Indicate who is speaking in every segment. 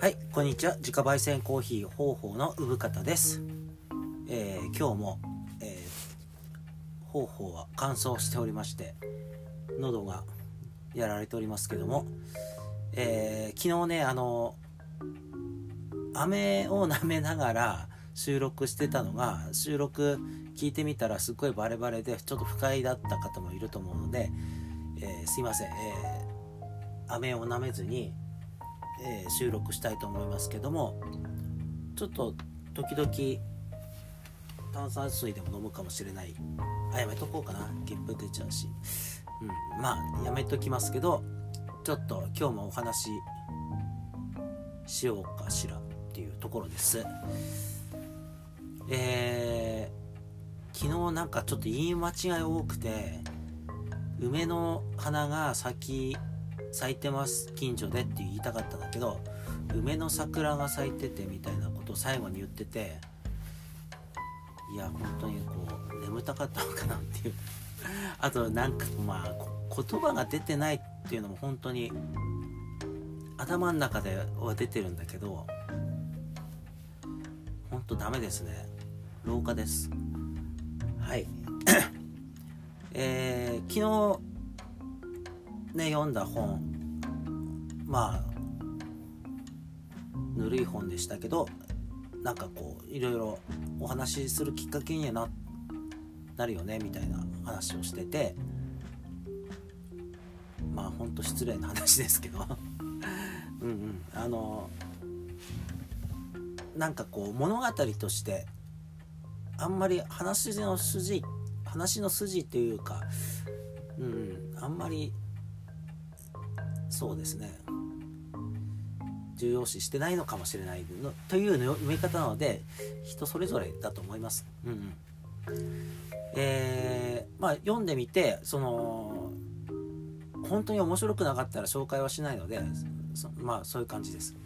Speaker 1: はい、こんにちは。自家焙煎コーヒー方法の産方です。えー今日も、えー方法は乾燥しておりまして、喉がやられておりますけども、えー昨日ね、あの、飴を舐めながら収録してたのが、収録聞いてみたらすっごいバレバレで、ちょっと不快だった方もいると思うので、えーすいません、えー飴を舐めずに、えー収録したいと思いますけどもちょっと時々炭酸水でも飲むかもしれない。あやめとこうかな。ゲップ出ちゃうし、うん、まあやめときますけどちょっと今日もお話ししようかしらっていうところです。えー昨日なんかちょっと言い間違い多くて梅の花が咲き咲いてます近所でって言いたかったんだけど梅の桜が咲いててみたいなことを最後に言ってていや本当にこう眠たかったのかなっていう。あとなんかまあ言葉が出てないっていうのも本当に頭の中では出てるんだけど本当ダメですね。廊下です。はい。えー昨日ね読んだ本。まあぬるい本でしたけどなんかこういろいろお話しするきっかけにはななるよねみたいな話をしててまあほんと失礼な話ですけど。うんうん。あのなんかこう物語としてあんまり話の筋話の筋っていうかうん。あんまりそうですね重要視してないのかもしれないのというの読み方なので人それぞれだと思います。うんうんえーまあ読んでみてその本当に面白くなかったら紹介はしないのでまあそういう感じです。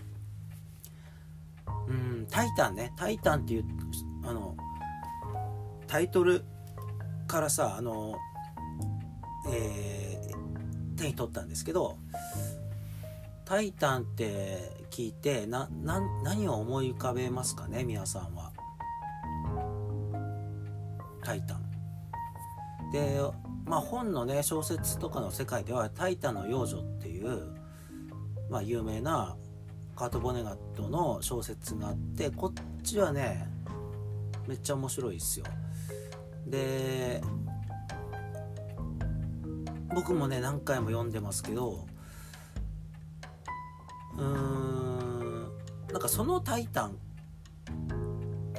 Speaker 1: うん「タイタン」ね「タイタン」っていうあのタイトルからさあのえー手に取ったんですけど「タイタン」って聞いてなな何を思い浮かべますかね皆さんは。タイタン。でまあ本のね小説とかの世界では「タイタンの幼女」っていう、まあ、有名なカート・ボネガットの小説があってこっちはねめっちゃ面白いですよ。で僕もね何回も読んでますけどうんなんかその「タイタン」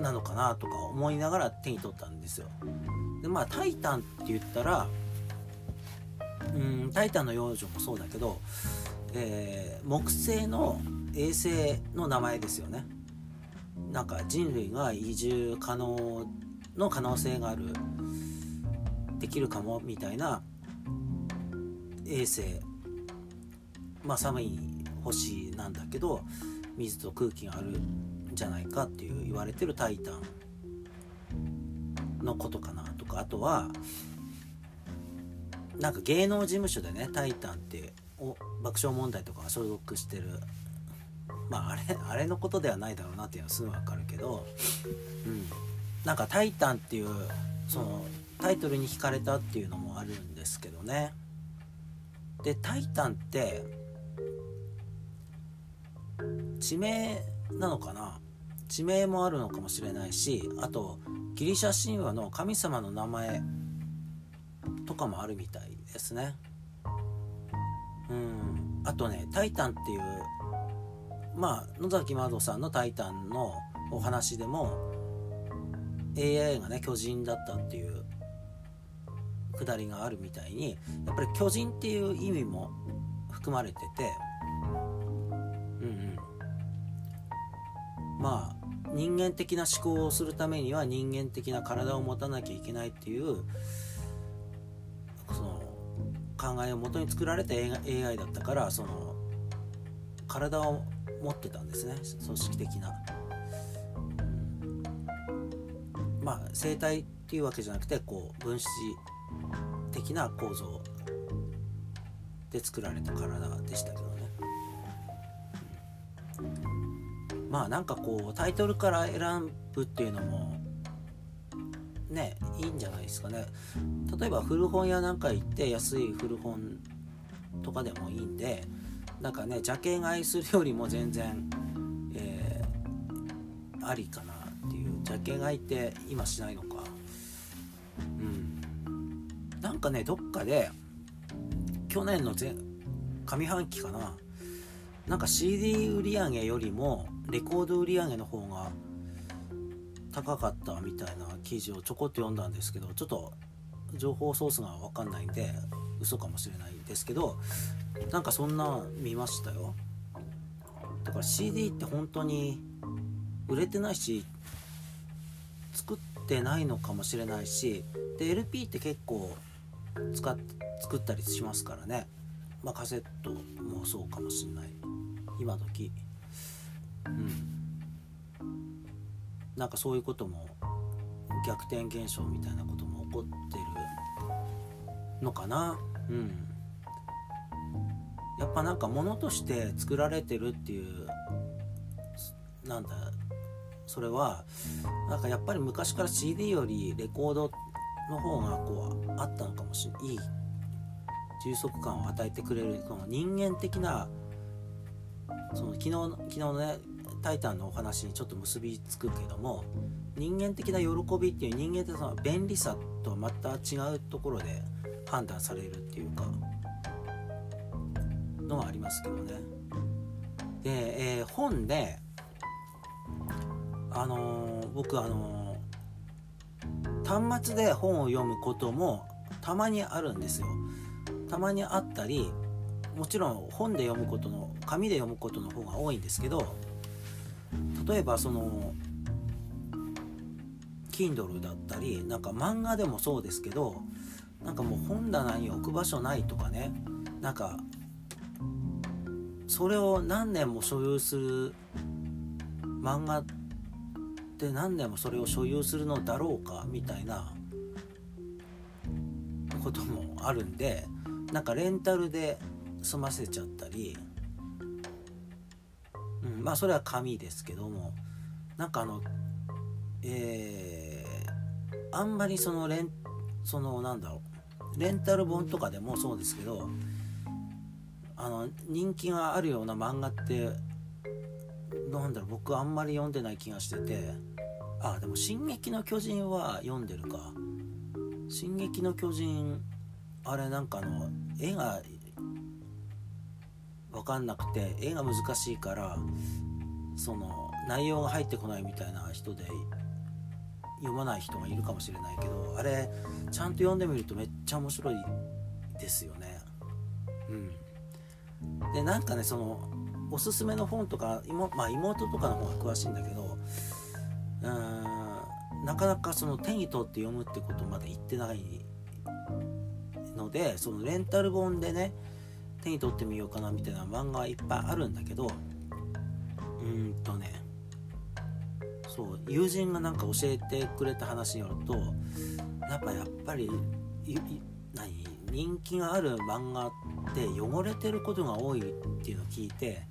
Speaker 1: なのかなとか思いながら手に取ったんですよ。でまあ「タイタン」って言ったらうん「タイタンの幼女」もそうだけど、えー木星の衛星の名前ですよね。なんか人類が移住可能の可能性があるできるかもみたいな衛星まあ寒い星なんだけど水と空気があるんじゃないかっていう言われてるタイタンのことかなとか。あとはなんか芸能事務所でね「タイタン」ってお爆笑問題とかが所属してる。まああれあれのことではないだろうなっていうのはすぐ分かるけど、うん、なんか「タイタン」っていうそのタイトルに惹かれたっていうのもあるんですけどね。で「タイタン」って地名なのかな？地名もあるのかもしれないしあとギリシャ神話の神様の名前とかもあるみたいですね。うん。あとね「タイタン」っていうまあ野崎まどさんの「タイタン」のお話でも AI がね巨人だったっていうくだりがあるみたいにやっぱり巨人っていう意味も含まれててうんうん。まあ人間的な思考をするためには人間的な体を持たなきゃいけないっていうその考えをもとに作られた AI だったからその体を持ってたんですね。組織的な、まあ生態っていうわけじゃなくてこう分子的な構造で作られた体でしたけどね、まあなんかこうタイトルから選ぶっていうのもねいいんじゃないですかね。例えば古本屋なんか行って安い古本とかでもいいんでなんかねジャケ買いするよりも全然、えー、ありかなっていう。ジャケ買いって今しないのか。うん。なんかねどっかで去年の前上半期かな。なんか CD 売り上げよりもレコード売り上げの方が高かったみたいな記事をちょこっと読んだんですけどちょっと情報ソースが分かんないんで嘘かもしれないですけどなんかそんな見ましたよ。だから CD って本当に売れてないし作ってないのかもしれないしで LP って結構使っ作ったりしますからね。まあカセットもそうかもしんない。今時。うん。なんかそういうことも逆転現象みたいなことも起こってるのかな。うん。やっぱなんか物として作られてるっていうなんだそれはなんかやっぱり昔から CD よりレコードの方がこうあったのかもしれない。い充足感を与えてくれるこの人間的なその昨日昨日のね「タイタン」のお話にちょっと結びつくけども人間的な喜びっていう人間ってその便利さとはまた違うところで判断されるっていうかのはありますけどね。で、えー、本であのー、僕あのー、端末で本を読むこともたまにあるんですよ。たまにあったりもちろん本で読むことの紙で読むことの方が多いんですけど例えばその Kindle だったりなんか漫画でもそうですけどなんかもう本棚に置く場所ないとかねなんかそれを何年も所有する漫画って何年もそれを所有するのだろうかみたいなこともあるんでなんかレンタルで済ませちゃったり、うん、まあそれは紙ですけども。なんかあのえー、あんまりそのレンそのなんだろう。レンタル本とかでもそうですけどあの人気があるような漫画ってなんだろう僕あんまり読んでない気がしてて。あでも「進撃の巨人」は読んでるか「進撃の巨人」あれなんかあの絵が分かんなくて絵が難しいからその内容が入ってこないみたいな人で読まない人がいるかもしれないけどあれちゃんと読んでみるとめっちゃ面白いですよね。うん。でなんかねそのおすすめの本とか妹,、まあ、妹とかの方が詳しいんだけどうーんなかなかその手に取って読むってことまで言ってないのでそのレンタル本でね手に取ってみようかなみたいな漫画はいっぱいあるんだけどうんとねそう友人がなんか教えてくれた話によるとやっぱやっぱり何人気がある漫画って汚れてることが多いっていうのを聞いて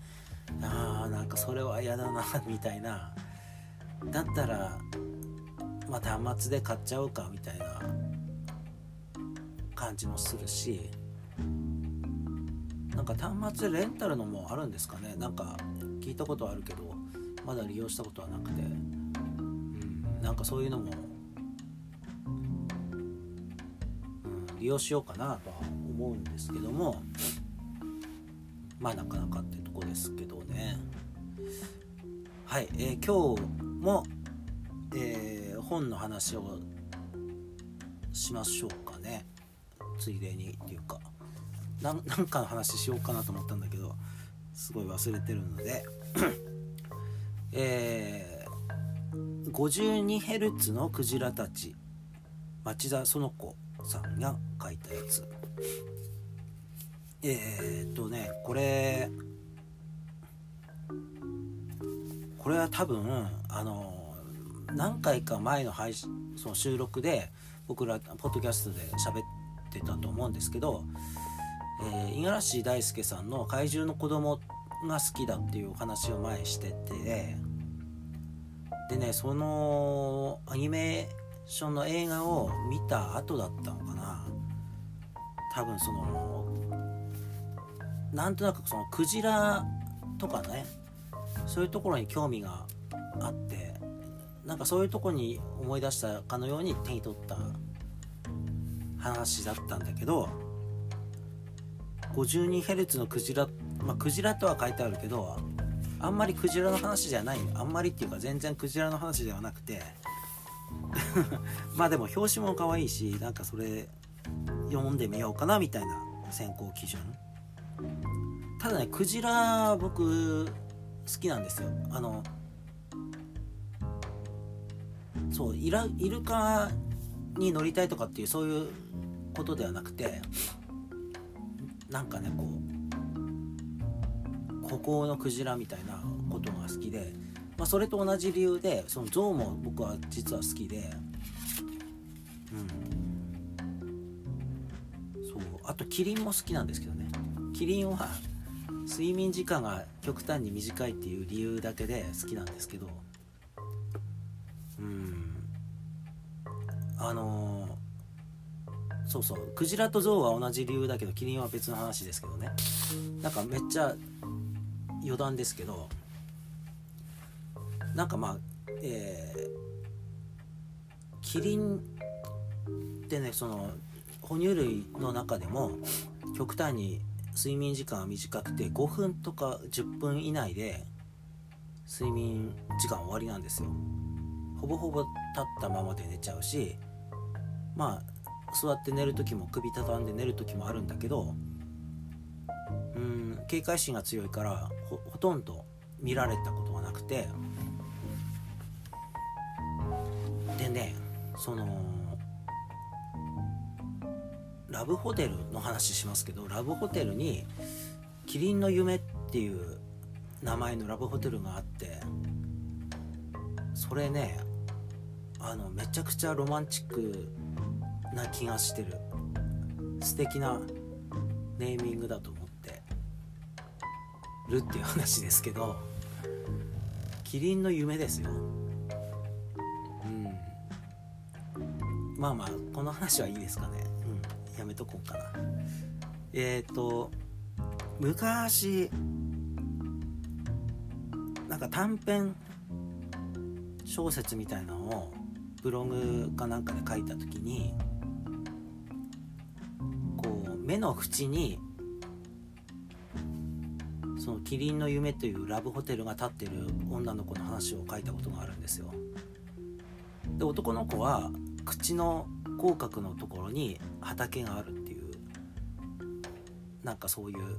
Speaker 1: あーなんかそれは嫌だなみたいな。だったらまあ端末で買っちゃおうかみたいな感じもするしなんか端末レンタルのもあるんですかね？なんか聞いたことあるけどまだ利用したことはなくて、うん、なんかそういうのも、うん、利用しようかなとは思うんですけどもまあなかなかってとこですけどね。はい、えー、今日も、えー、本の話をしましょうかね。ついでにっていうか。なんかの話しようかなと思ったんだけどすごい忘れてるので。えー、52Hz のクジラたち。町田園子さんが書いたやつ。えー、っとねこれこれは多分あの何回か前の配信その収録で僕らポッドキャストで喋ってたと思うんですけどえ五十嵐大輔さんの「怪獣の子供が好きだっていうお話を前しててでねそのアニメーションの映画を見た後だったのかな。多分そのなんとなくそのクジラとかねそういうところに興味があってなんかそういうとこに思い出したかのように手に取った話だったんだけど 52Hz のクジラまあクジラとは書いてあるけどあんまりクジラの話じゃないあんまりっていうか全然クジラの話ではなくて まあでも表紙も可愛いしなんかそれ読んでみようかなみたいな選考基準。ただねクジラ僕好きなんですよ。あのそうイライルカに乗りたいとかっていうそういうことではなくてなんかねこう孤高のクジラみたいなことが好きで、まあ、それと同じ理由でその象も僕は実は好きでうん。そう。あとキリンも好きなんですけどね。キリンは睡眠時間が極端に短いっていう理由だけで好きなんですけど。うん。あのー、そうそう。クジラとゾウは同じ理由だけどキリンは別の話ですけどね。なんかめっちゃ余談ですけどなんかまあえー、キリンってねその哺乳類の中でも極端に睡眠時間が短くて5分とか10分以内で睡眠時間終わりなんですよ。ほぼほぼ立ったままで寝ちゃうしまあ座って寝る時も首畳んで寝る時もあるんだけどうん警戒心が強いからほとんど見られたことがなくて。でねそのラブホテルの話しますけどラブホテルに「キリンの夢」っていう名前のラブホテルがあってそれねあのめちゃくちゃロマンチックな気がしてる。素敵なネーミングだと思って。るっていう話ですけどキリンの夢ですよ。うん。まあまあこの話はいいですかね。うん。やめとこうかな。えっ、ー、と昔なんか短編小説みたいなのをブログかなんかで書いた時に目の縁にその「キリンの夢」というラブホテルが建ってる女の子の話を書いたことがあるんですよ。で男の子は口の口角のところに畑があるっていうなんかそういう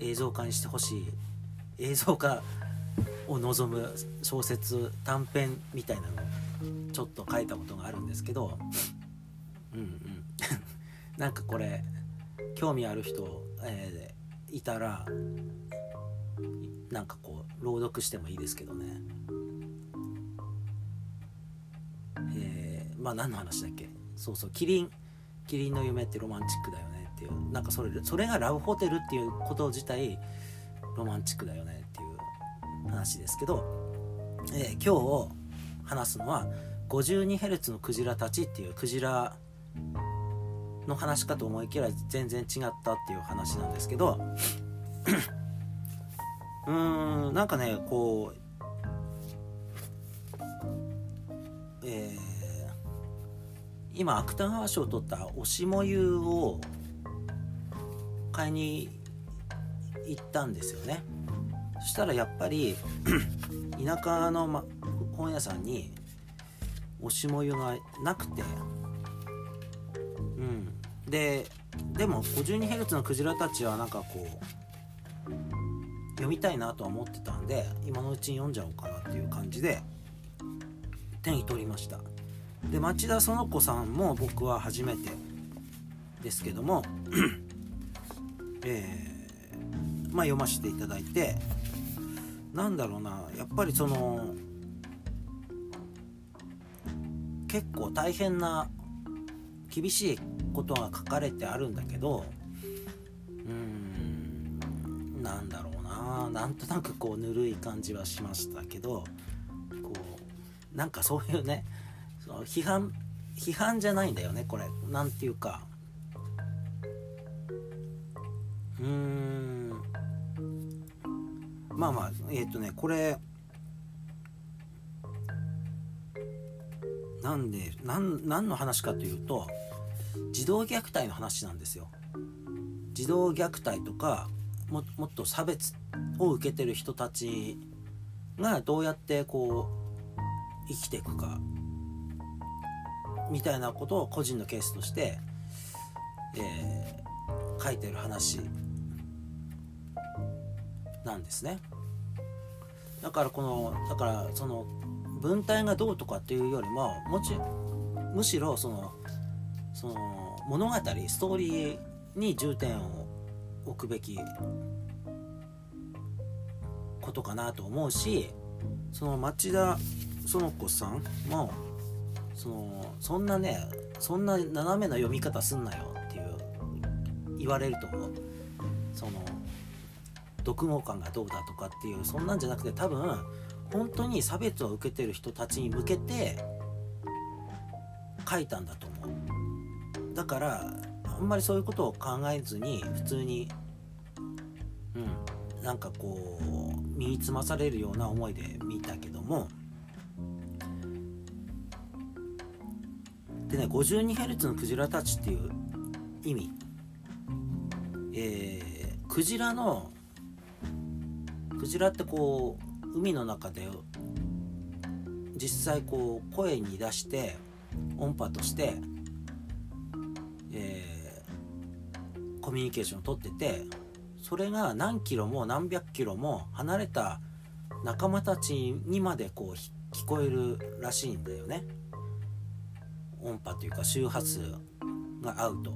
Speaker 1: 映像化にしてほしい映像化を望む小説短編みたいなのをちょっと書いたことがあるんですけどなんかこれ興味ある人、えー、いたらなんかこう朗読してもいいですけどね。えまあ何の話だっけ？そうそうキリンキリンの夢ってロマンチックだよねっていう。なんかそれそれがラブホテルっていうこと自体ロマンチックだよねっていう話ですけど、えー、今日話すのは 52Hz のクジラたちっていうクジラの話かと思いきや全然違ったっていう話なんですけど うーんなんかねこうえー今芥川賞を取ったおしもゆを買いに行ったんですよね。そしたらやっぱり 田舎の、ま、本屋さんにおしもゆがなくてででも 52Hz のクジラたちはなんかこう読みたいなとは思ってたんで今のうちに読んじゃおうかなっていう感じで手に取りました。で町田園子さんも僕は初めてですけどもえー、まあ読ませていただいてなんだろうなやっぱりその結構大変な厳しいことが書かれてあるんだけどうんなんだろうな。なんとなくこうぬるい感じはしましたけどこうなんかそういうねその批判批判じゃないんだよねこれ。なんていうか。うーん。まあまあえっ、ー、とねこれなんでなん何の話かというと児童虐待の話なんですよ。児童虐待とかももっと差別を受けてる人たちがどうやってこう生きていくかみたいなことを個人のケースとして、えー、書いてる話なんですね。だからこのだからその文体がどうとかっていうよりももちむしろそのその物語ストーリーに重点を置くべきことかなと思うしその町田園子さんもそのそんなねそんな斜めな読み方すんなよっていう言われると思う。その読後感がどうだとかっていうそんなんじゃなくて多分本当に差別を受けてる人たちに向けて書いたんだと思う。だからあんまりそういうことを考えずに普通にうんなんかこう身につまされるような思いで見たけども。でね 52Hz のクジラたちっていう意味。えー、クジラのクジラってこう海の中で実際こう声に出して音波として、えー、コミュニケーションをとっててそれが何キロも何百キロも離れた仲間たちにまでこう聞こえるらしいんだよね。音波というか周波数が合うと。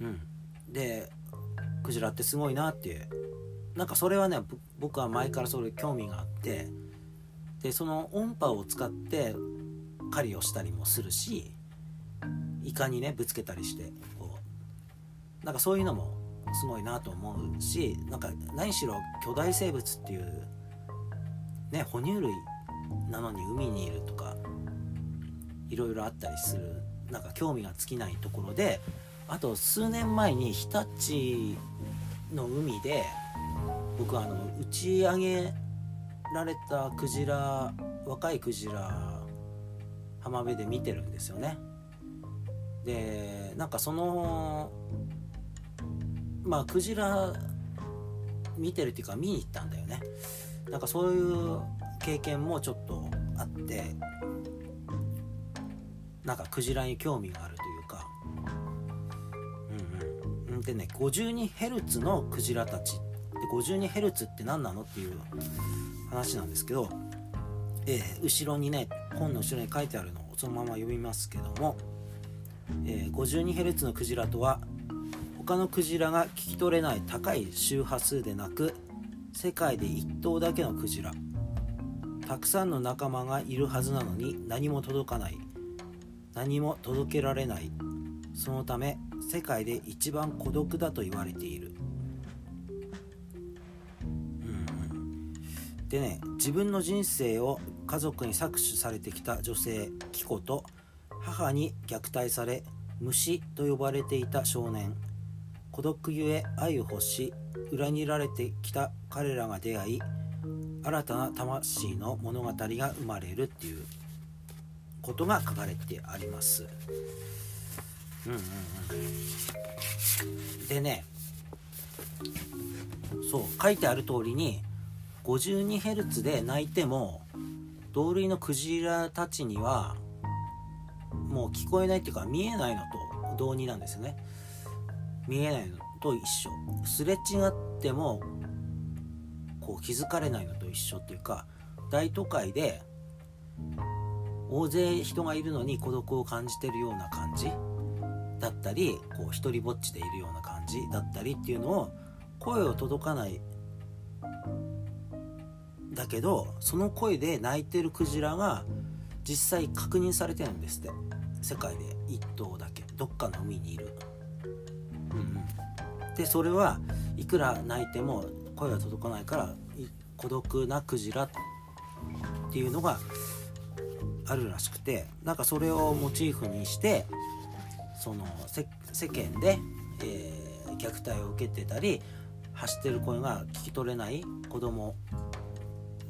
Speaker 1: うん。でクジラってすごいなっていう。なんかそれはね僕は前からそれ興味があって。でその音波を使って狩りをしたりもするし。イカにねぶつけたりしてこう。なんかそういうのもすごいなと思うしなんか何しろ巨大生物っていうね哺乳類なのに海にいるとかいろいろあったりするなんか興味が尽きないところであと数年前に日立の海で僕あの打ち上げられたクジラ若いクジラ浜辺で見てるんですよね。でなんかそのまあクジラ見てるっていうか見に行ったんだよね。なんかそういう経験もちょっとあってなんかクジラに興味があるというか。うんうん。でね 52Hz のクジラたちで 52Hz って何なのっていう話なんですけど、えー、後ろにね本の後ろに書いてあるのをそのまま読みますけども、え、52Hz のクジラとは他のクジラが聞き取れない高い周波数でなく世界で1頭だけのクジラ。たくさんの仲間がいるはずなのに何も届かない。何も届けられない。そのため世界で一番孤独だと言われている。うん。でね自分の人生を家族に搾取されてきた女性キコと母に虐待され虫と呼ばれていた少年孤独ゆえ愛を欲し裏切られてきた彼らが出会い新たな魂の物語が生まれるっていうことが書かれてあります。うんうんうん、でねそう書いてある通りに 52Hz で鳴いても同類のクジラたちにはもう聞こえないっていうか見えないのと同義なんですよね。見えないのと一緒。すれ違ってもこう気づかれないのと一緒っていうか大都会で大勢人がいるのに孤独を感じてるような感じだったりこう一人ぼっちでいるような感じだったりっていうのを声を届かない。だけどその声で鳴いてるクジラが実際確認されてるんですって。世界で。1頭だけ。どっかの海にいる、うんうん、でそれはいくら鳴いても声が届かないから孤独なクジラっていうのがあるらしくてなんかそれをモチーフにしてその世間で、えー、虐待を受けてたり発してる声が聞き取れない子供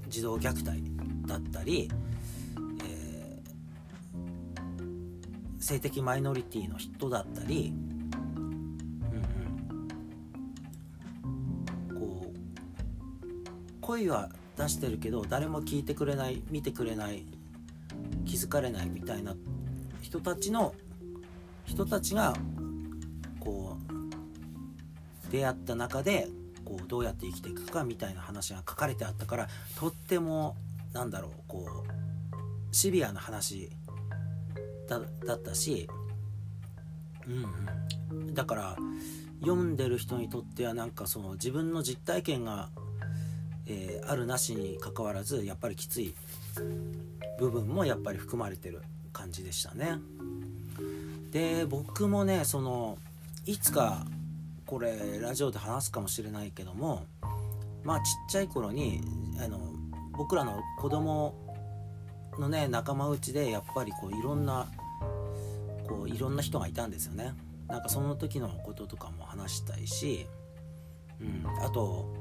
Speaker 1: 児童虐待だったり、性的マイノリティの人だったり、うんうん、こう声は出してるけど誰も聞いてくれない見てくれない気づかれないみたいな人たちの人たちがこう出会った中でこうどうやって生きていくかみたいな話が書かれてあったからとってもなんだろうこうシビアな話だだったし、うん、だから読んでる人にとってはなんかその自分の実体験が、えー、あるなしにかかわらずやっぱりきつい部分もやっぱり含まれてる感じでしたね。で僕もねそのいつかこれラジオで話すかもしれないけどもまあちっちゃい頃にあの僕らの子供のね仲間内でやっぱりこういろんなこういろんな人がいたんですよね。なんかその時のこととかも話したいし、うん、あと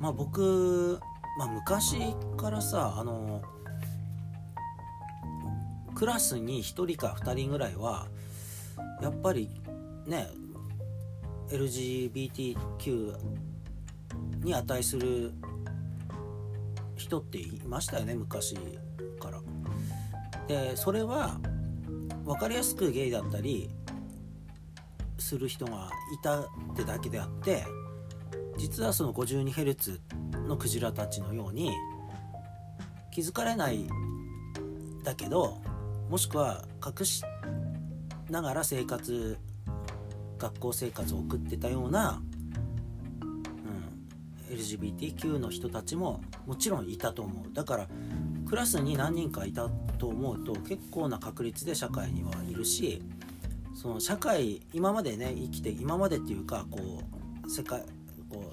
Speaker 1: まあ僕、まあ、昔からさあのクラスに1人か2人ぐらいはやっぱりね LGBTQ に値する人っていましたよね昔から。でそれは分かりやすくゲイだったりする人がいたってだけであって実はその 52Hz のクジラたちのように気づかれないだけどもしくは隠しながら生活学校生活を送ってたような、うん、LGBTQ の人たちももちろんいたと思う。だからクラスに何人かいたと思うと結構な確率で社会にはいるしその社会今までね生きて今までっていうかこう世界こ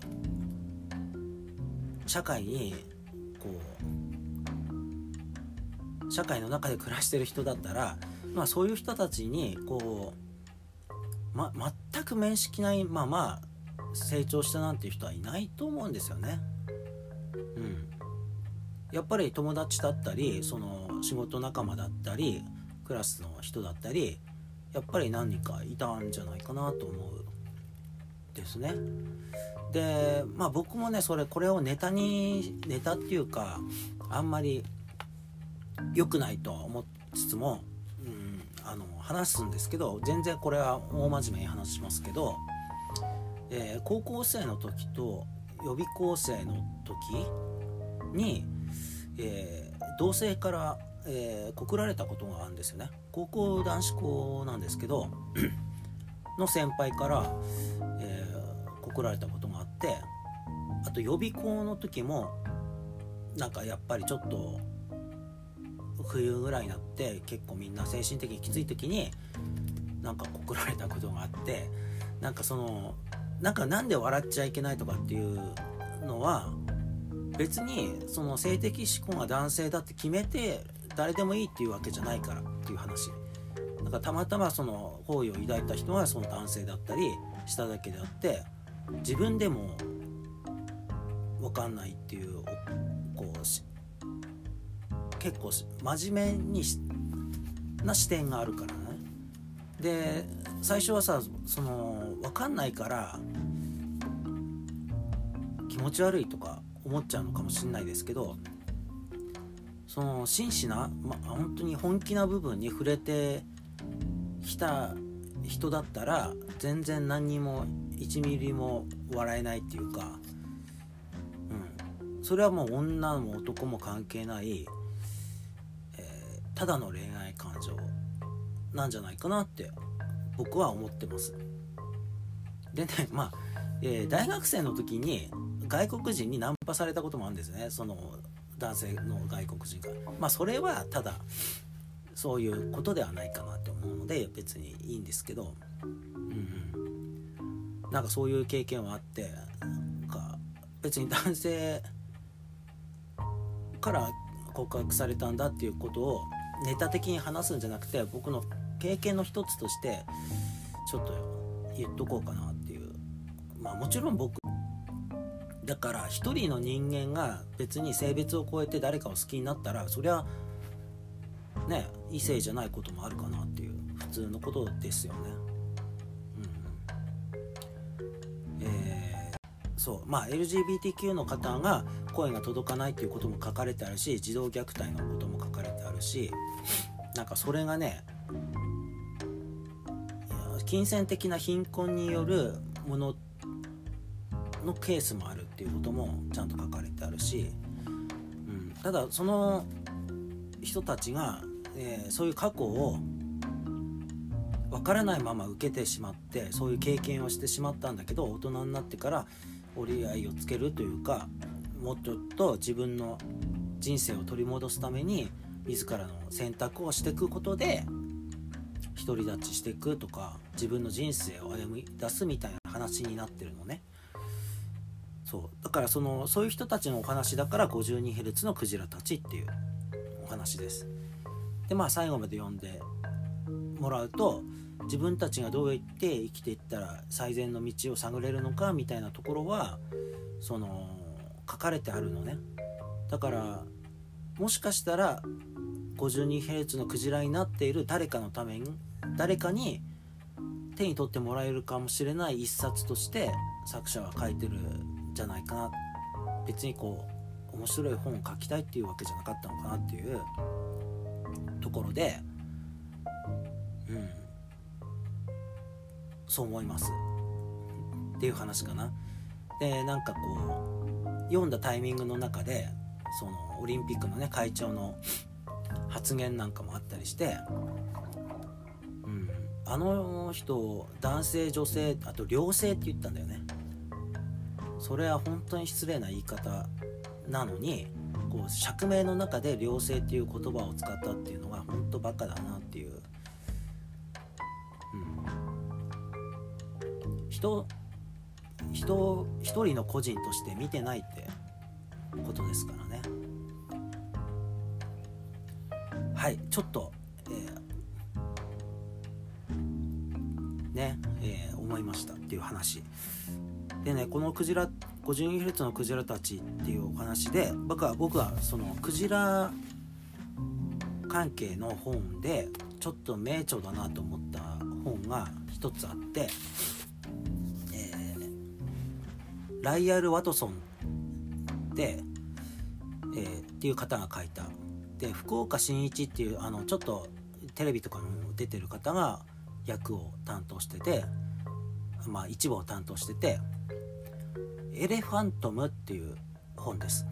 Speaker 1: う社会にこう社会の中で暮らしてる人だったら、まあ、そういう人たちにこう、ま、全く面識ないまま成長したなんていう人はいないと思うんですよね。うん、やっぱり友達だったりその仕事仲間だったりクラスの人だったりやっぱり何人かいたんじゃないかなと思うですね。でまあ僕もねそれこれをネタにネタっていうかあんまり良くないとは思いつつも、うん、あの話すんですけど全然これは大真面目に話しますけど、えー、高校生の時と予備校生の時に、えー、同性から、えー、告られたことがあるんですよね。高校男子校なんですけど の先輩から、えー、告られたことがあってあと予備校の時もなんかやっぱりちょっと冬ぐらいになって結構みんな精神的にきつい時になんか告られたことがあってなんかそのなんかなんで笑っちゃいけないとかっていうのは別にその性的指向が男性だって決めて誰でもいいっていうわけじゃないからっていう話。だからたまたまその好意を抱いた人はその男性だったりしただけであって自分でも分かんないっていうこう結構真面目にな視点があるからね。で最初はさその分かんないから気持ち悪いとか思っちゃうのかもしれないですけどその真摯な、ま、本当に本気な部分に触れてきた人だったら全然何にも1ミリも笑えないっていうか、うん、それはもう女も男も関係ないえただの恋愛感情なんじゃないかなって僕は思ってます。でねまあ、えー、大学生の時に外国人にナンパされたこともあるんですね。その男性の外国人が。まあそれはただそういうことではないかなって思うので別にいいんですけど。うんうん。なんかそういう経験はあってなんか別に男性から告白されたんだっていうことをネタ的に話すんじゃなくて僕の経験の一つとしてちょっと言っとこうかなっていう。まあもちろん僕だから一人の人間が別に性別を超えて誰かを好きになったらそりゃね異性じゃないこともあるかなっていう普通のことですよね。うん、えー、そうまあ LGBTQ の方が声が届かないっていうことも書かれてあるし児童虐待のことも書かれてあるしなんかそれがね金銭的な貧困によるもののケースもあるていうこともちゃんと書かれてあるし、うん、ただその人たちが、えー、そういう過去を分からないまま受けてしまってそういう経験をしてしまったんだけど大人になってから折り合いをつけるというかもっとと自分の人生を取り戻すために自らの選択をしていくことで独り立ちしていくとか自分の人生を歩み出すみたいな話になってるのね。そう。だからそのそういう人たちのお話だから 52Hz のクジラたちっていうお話です。でまあ最後まで読んでもらうと自分たちがどうやって生きていったら最善の道を探れるのかみたいなところはその書かれてあるのね。だからもしかしたら 52Hz のクジラになっている誰かのために誰かに手に取ってもらえるかもしれない一冊として作者は書いてるじゃないかな。別にこう面白い本を書きたいっていうわけじゃなかったのかなっていうところでうん。そう思います。っていう話かな。でなんかこう読んだタイミングの中でそのオリンピックのね会長の発言なんかもあったりしてうん。あの人男性女性あと両性って言ったんだよね。それは本当に失礼な言い方なのにこう釈明の中で両性っていう言葉を使ったっていうのが本当バカだなっていう、うん、人人一人の個人として見てないってことですからね。はいちょっとえね、えー、思いましたっていう話。でねこのクジラ 52Hz のクジラたちっていうお話で僕は僕はそのクジラ関係の本でちょっと名著だなと思った本が一つあって、えー、ライアル・ワトソンで、えー、っていう方が書いた。で福岡伸一っていうあのちょっとテレビとかにも出てる方が役を担当しててまあ一部を担当してて「エレファントム」っていう本です。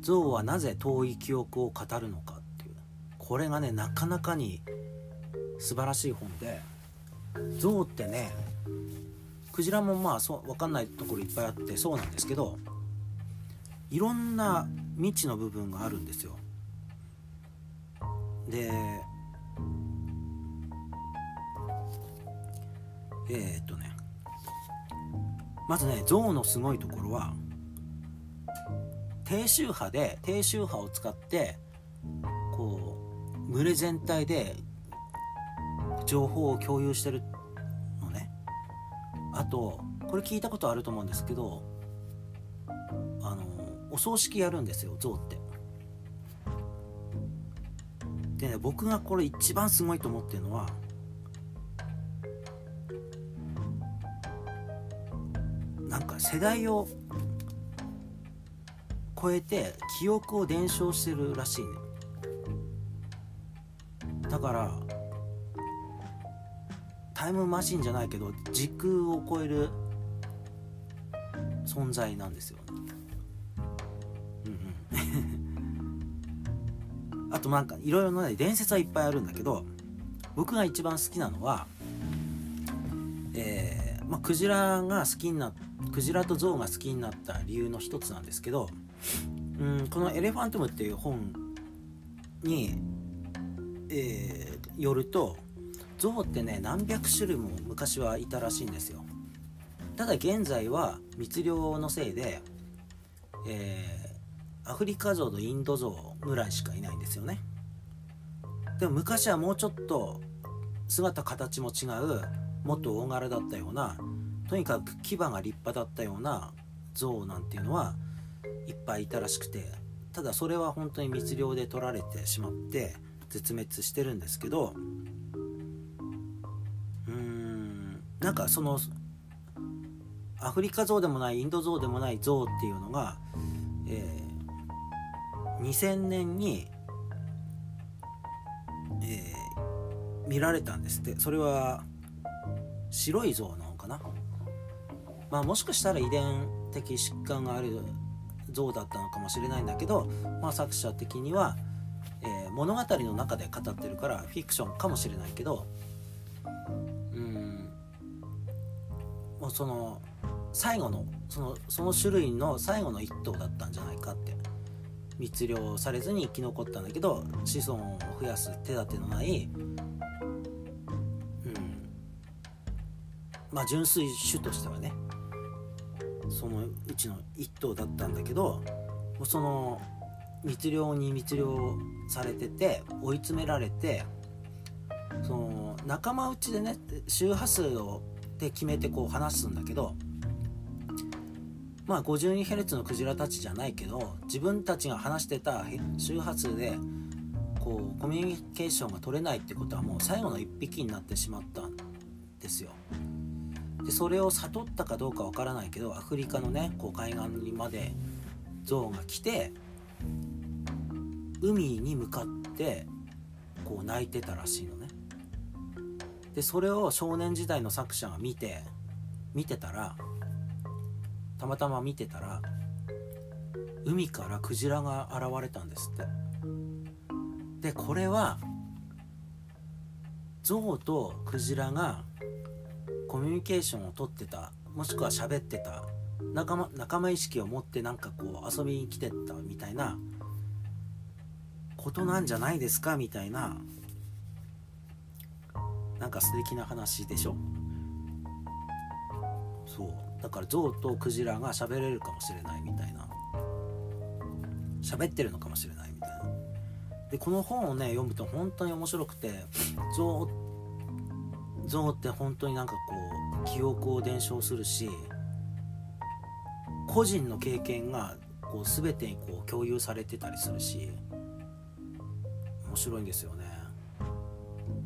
Speaker 1: 象はなぜ遠い記憶を語るのかっていう。これがねなかなかに素晴らしい本で象ってねクジラもまあそう分かんないところいっぱいあってそうなんですけどいろんな未知の部分があるんですよ。でえー、っとねまずね象のすごいところは低周波で低周波を使ってこう群れ全体で情報を共有してるのね。あとこれ聞いたことあると思うんですけどあのお葬式やるんですよ象って。でね僕がこれ一番すごいと思ってるのは世代を超えて記憶を伝承してるらしいね。だからタイムマシンじゃないけど時空を超える存在なんですよね。うんうん。あとなんかいろいろな、伝説はいっぱいあるんだけど僕が一番好きなのはえー、まあ、クジラが好きになってクジラとゾウが好きになった理由の一つなんですけどうんこの「エレファントム」っていう本に、えー、よるとゾウってね何百種類も昔はいたらしいんですよ。ただ現在は密漁のせいで、えー、アフリカゾウとインドゾウぐらいしかいないんですよね。でも昔はもうちょっと姿形も違うもっと大柄だったようなとにかく牙が立派だったような象なんていうのはいっぱいいたらしくてただそれは本当に密漁で取られてしまって絶滅してるんですけどうーんなんかそのアフリカゾウでもないインドゾウでもないゾウっていうのが、えー、2000年に、えー、見られたんですって。それは白いゾウなのまあもしかしたら遺伝的疾患があるゾウだったのかもしれないんだけど、まあ、作者的には、えー、物語の中で語ってるからフィクションかもしれないけどうんもうその最後のそのその種類の最後の一頭だったんじゃないかって密漁されずに生き残ったんだけど子孫を増やす手立てのないうんまあ純粋種としてはね。そのうちの一頭だったんだけどその密漁に密漁されてて追い詰められてその仲間内でね周波数をで決めてこう話すんだけどまあ 52Hz のクジラたちじゃないけど自分たちが話してた周波数でこうコミュニケーションが取れないってことはもう最後の1匹になってしまったんですよ。でそれを悟ったかどうかわからないけどアフリカのねこう海岸にまで象が来て海に向かってこう泣いてたらしいのね。でそれを少年時代の作者が見て見てたらたまたま見てたら海からクジラが現れたんですって。でこれは象とクジラがコミュニケーションをとってたもしくは喋ってた仲間仲間意識を持ってなんかこう遊びに来てたみたいなことなんじゃないですかみたいななんか素敵な話でしょ。そう。だから象とクジラが喋れるかもしれないみたいな。喋ってるのかもしれないみたいな。でこの本をね読むと本当に面白くて象象って本当になんかこう記憶を伝承するし個人の経験がこう全てにこう共有されてたりするし面白いんですよね。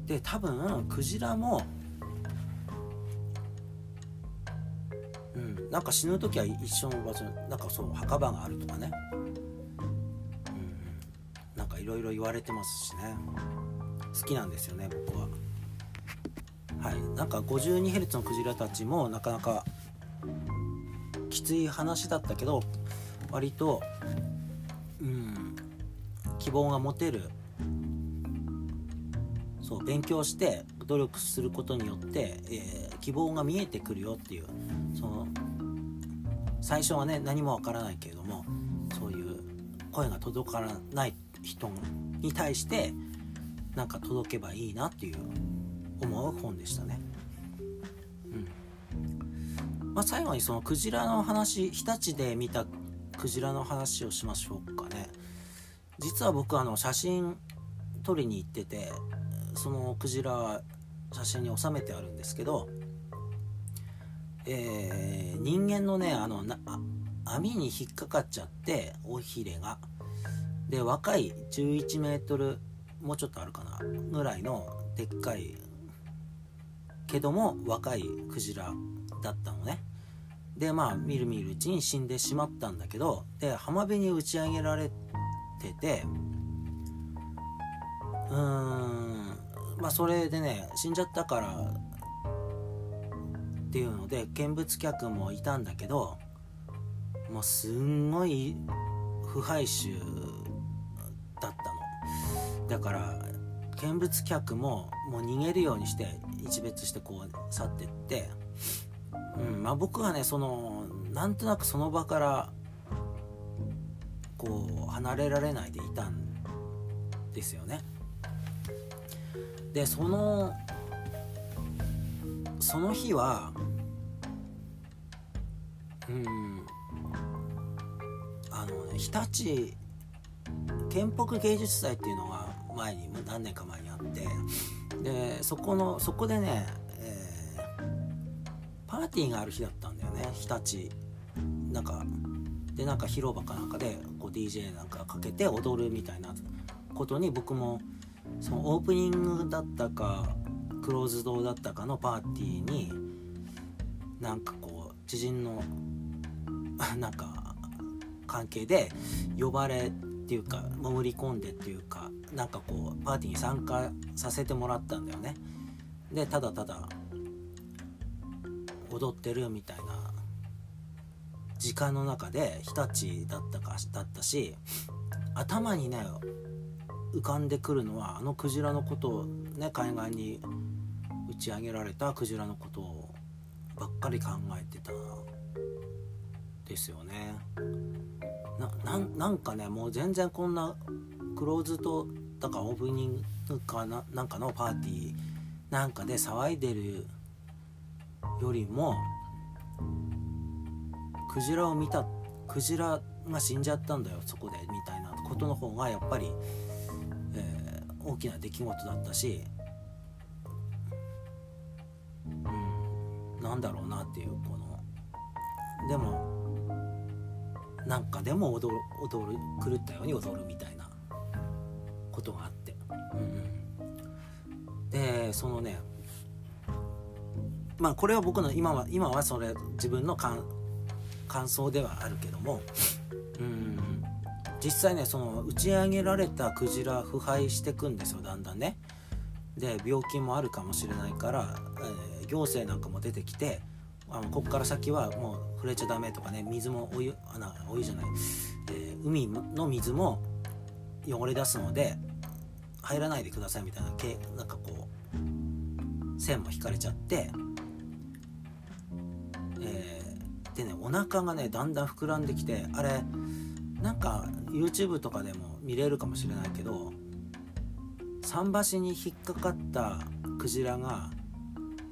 Speaker 1: で多分クジラもうんなんか死ぬ時は一緒の場所なんかそう墓場があるとかね。うん。なんかいろいろ言われてますしね。好きなんですよね僕は。はい。なんか 52Hz のクジラたちもなかなかきつい話だったけど割とうん希望が持てるそう勉強して努力することによって、えー、希望が見えてくるよっていうその最初はね何もわからないけれどもそういう声が届かない人に対してなんか届けばいいなっていう思う本でしたね。うん。まあ、最後にそのクジラの話日立で見たクジラの話をしましょうかね。実は僕あの写真撮りに行っててそのクジラ写真に収めてあるんですけど、えー、人間のねあのな網に引っかかっちゃって尾ひれが。で若い11メートルもうちょっとあるかなぐらいのでっかいけども若いクジラだったのね。でまあみるみるうちに死んでしまったんだけどで浜辺に打ち上げられててうーんまあそれでね死んじゃったからっていうので見物客もいたんだけどもうすんごい腐敗臭だったの。だから見物客ももう逃げるようにして一別してこう去ってって、うんまあ、僕はねそのなんとなくその場からこう離れられないでいたんですよね。でそのその日はうんあのね日立県北芸術祭っていうのが前に何年か前にあってでそこのそこでね、えー、パーティーがある日だったんだよね日立。なんかでなんか広場かなんかでこう DJ なんかかけて踊るみたいなことに僕もそのオープニングだったかクローズドだったかのパーティーになんかこう知人のなんか関係で呼ばれっていうか潜り込んでっていうかなんかこうパーティーに参加させてもらったんだよね。でただただ踊ってるみたいな時間の中で日立だったかだったし頭にね浮かんでくるのはあのクジラのことをね海岸に打ち上げられたクジラのことをばっかり考えてたですよね。ななんかねもう全然こんなクローズとだかオープニングかななんかのパーティーなんかで騒いでるよりもクジラを見たクジラが死んじゃったんだよそこでみたいなことの方がやっぱり、えー、大きな出来事だったしうんなんだろうなっていうこのでもなんかでも踊る踊る狂ったように踊るみたいな。ことがあって、うん、でそのねまあこれは僕の今は今はそれ自分の感想ではあるけどもうん。実際ねその打ち上げられたクジラ腐敗してくんですよだんだんね。で病気もあるかもしれないから、えー、行政なんかも出てきてあのこっから先はもう触れちゃダメとかね水もお湯あなお湯じゃない、えー、海の水も汚れ出すので入らないでくださいみたいなけなんかこう線も引かれちゃって、えー、でねお腹がねだんだん膨らんできてあれなんか YouTube とかでも見れるかもしれないけど桟橋に引っかかったクジラが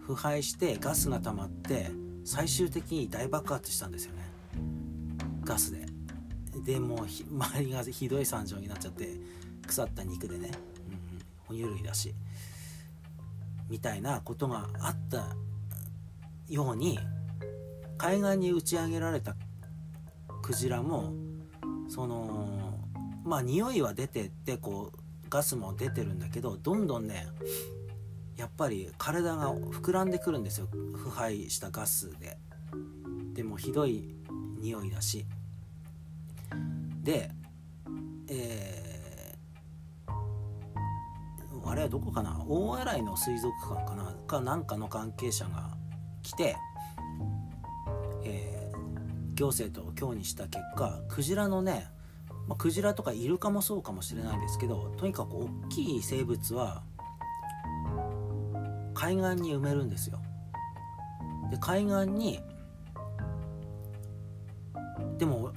Speaker 1: 腐敗してガスが溜まって最終的に大爆発したんですよね。ガスで。でもう周りがひどい惨状になっちゃって腐った肉でね、うん、哺乳類だし。みたいなことがあったように海岸に打ち上げられたクジラもそのまあ匂いは出てってこうガスも出てるんだけどどんどんねやっぱり体が膨らんでくるんですよ。腐敗したガスで。でもひどい匂いだし。でえー、あれはどこかな？大洗の水族館かな？かなんかの関係者が来て、えー、行政と協議した結果クジラのね、まあ、クジラとかイルカもそうかもしれないですけどとにかく大きい生物は海岸に埋めるんですよ。で海岸にでも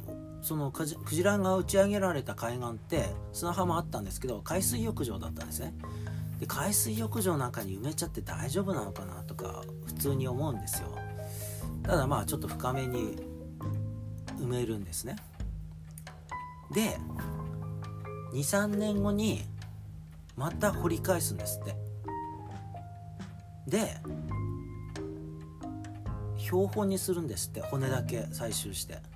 Speaker 1: そのクジラが打ち上げられた海岸って砂浜あったんですけど海水浴場だったんですね。で海水浴場なんかに埋めちゃって大丈夫なのかなとか普通に思うんですよ。ただまあちょっと深めに埋めるんですね。で23年後にまた掘り返すんですって。で標本にするんですって。骨だけ採集して。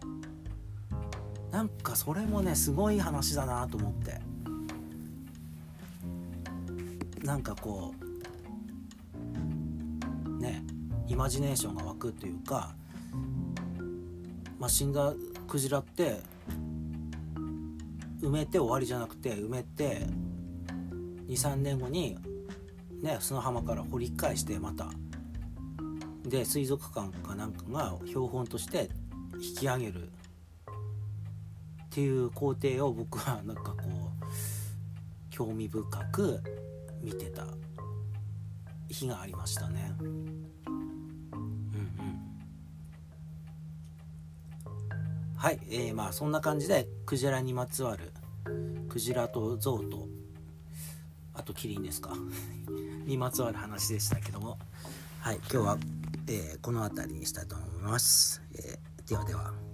Speaker 1: なんかそれもねすごい話だなと思って。なんかこうねイマジネーションが湧くというか、まあ、死んだクジラって埋めて終わりじゃなくて埋めて23年後にね砂浜から掘り返してまた。で水族館かなんかが標本として引き上げるっていう工程を僕はなんかこう興味深く見てた日がありましたね。うんうんはい、えー、まあそんな感じでクジラにまつわるクジラとゾウとあとキリンですか にまつわる話でしたけどもはい今日は、えー、この辺りにしたいと思います、えーではでは。